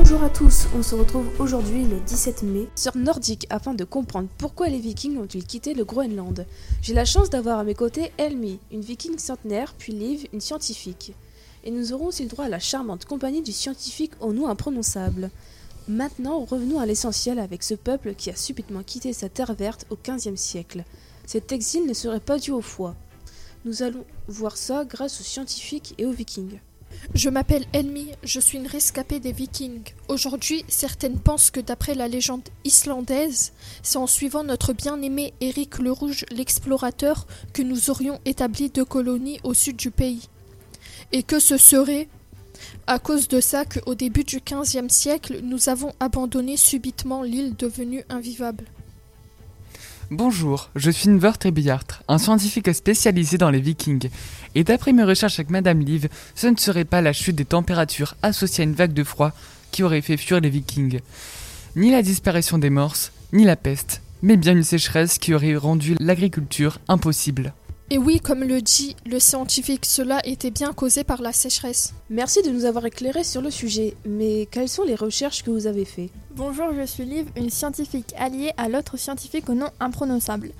Bonjour à tous, on se retrouve aujourd'hui le 17 mai sur Nordique afin de comprendre pourquoi les vikings ont-ils quitté le Groenland. J'ai la chance d'avoir à mes côtés Elmi, une viking centenaire, puis Liv, une scientifique. Et nous aurons aussi le droit à la charmante compagnie du scientifique au nom imprononçable. Maintenant, revenons à l'essentiel avec ce peuple qui a subitement quitté sa terre verte au XVe siècle. Cet exil ne serait pas dû au foie. Nous allons voir ça grâce aux scientifiques et aux vikings. Je m'appelle Elmi, je suis une rescapée des Vikings. Aujourd'hui, certaines pensent que d'après la légende islandaise, c'est en suivant notre bien-aimé Éric le Rouge, l'explorateur, que nous aurions établi deux colonies au sud du pays. Et que ce serait? À cause de ça qu'au début du XVe siècle, nous avons abandonné subitement l'île devenue invivable. Bonjour, je suis Nvert Trebillard, un scientifique spécialisé dans les vikings. Et d'après mes recherches avec Madame Liv, ce ne serait pas la chute des températures associée à une vague de froid qui aurait fait fuir les vikings. Ni la disparition des morses, ni la peste, mais bien une sécheresse qui aurait rendu l'agriculture impossible. Et oui, comme le dit le scientifique, cela était bien causé par la sécheresse. Merci de nous avoir éclairé sur le sujet, mais quelles sont les recherches que vous avez faites? Bonjour, je suis Liv, une scientifique alliée à l'autre scientifique au nom imprononçable.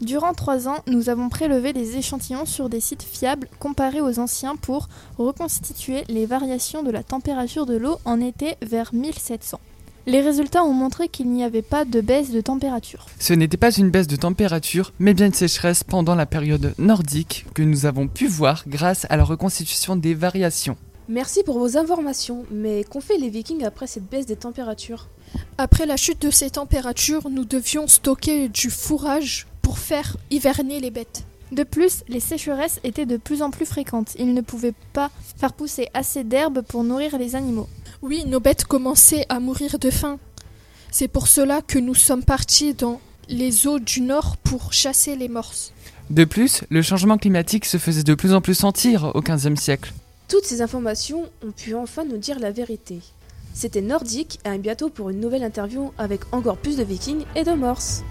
Durant trois ans, nous avons prélevé des échantillons sur des sites fiables comparés aux anciens pour reconstituer les variations de la température de l'eau en été vers 1700. Les résultats ont montré qu'il n'y avait pas de baisse de température. Ce n'était pas une baisse de température, mais bien une sécheresse pendant la période nordique que nous avons pu voir grâce à la reconstitution des variations. Merci pour vos informations, mais qu'ont fait les vikings après cette baisse des températures? Après la chute de ces températures, nous devions stocker du fourrage pour faire hiverner les bêtes. De plus, les sécheresses étaient de plus en plus fréquentes. Ils ne pouvaient pas faire pousser assez d'herbe pour nourrir les animaux. Oui, nos bêtes commençaient à mourir de faim. C'est pour cela que nous sommes partis dans les eaux du nord pour chasser les morses. De plus, le changement climatique se faisait de plus en plus sentir au XVe siècle. Toutes ces informations ont pu enfin nous dire la vérité. C'était Nordique et à bientôt pour une nouvelle interview avec encore plus de vikings et de morses.